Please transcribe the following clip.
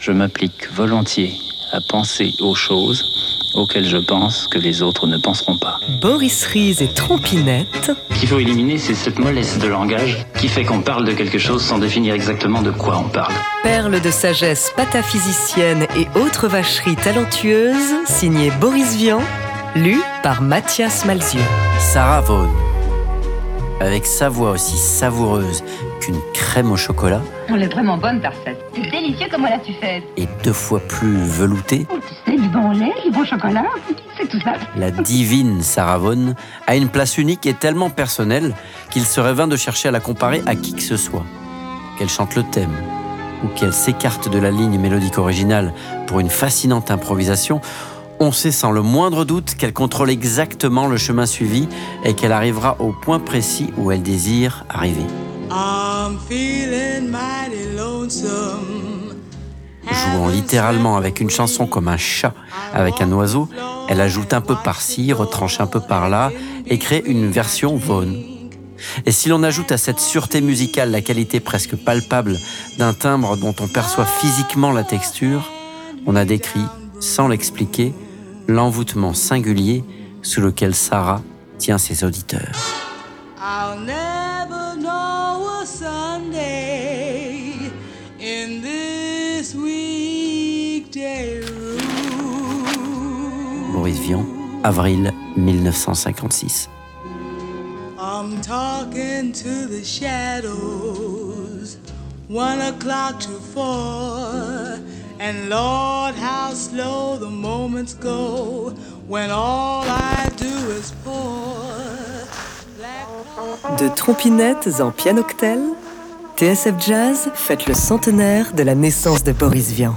Je m'applique volontiers à penser aux choses auxquelles je pense que les autres ne penseront pas. Boris Ries et Trompinette. Ce qu'il faut éliminer, c'est cette mollesse de langage qui fait qu'on parle de quelque chose sans définir exactement de quoi on parle. Perle de sagesse pataphysicienne et autres vacheries talentueuses, signé Boris Vian, lu par Mathias Malzieu. Sarah Vaughan, avec sa voix aussi savoureuse qu'une crème au chocolat. Elle est vraiment bonne ta recette. C'est délicieux comment l'as-tu fait Et deux fois plus veloutée. Oh, tu sais, du bon lait, du bon chocolat, c'est tout ça. La divine Sarah Vaughan a une place unique et tellement personnelle qu'il serait vain de chercher à la comparer à qui que ce soit. Qu'elle chante le thème ou qu'elle s'écarte de la ligne mélodique originale pour une fascinante improvisation, on sait sans le moindre doute qu'elle contrôle exactement le chemin suivi et qu'elle arrivera au point précis où elle désire arriver. Jouant littéralement avec une chanson comme un chat avec un oiseau, elle ajoute un peu par-ci, retranche un peu par-là et crée une version Vaughan. Et si l'on ajoute à cette sûreté musicale la qualité presque palpable d'un timbre dont on perçoit physiquement la texture, on a décrit, sans l'expliquer, l'envoûtement singulier sous lequel Sarah tient ses auditeurs. Maurice Vian, avril 1956. I'm talking to the shadows, one o'clock to four. And Lord, how slow the moments go when all I do is pour. De trompinettes en pianoctel, TSF Jazz fête le centenaire de la naissance de Boris Vian.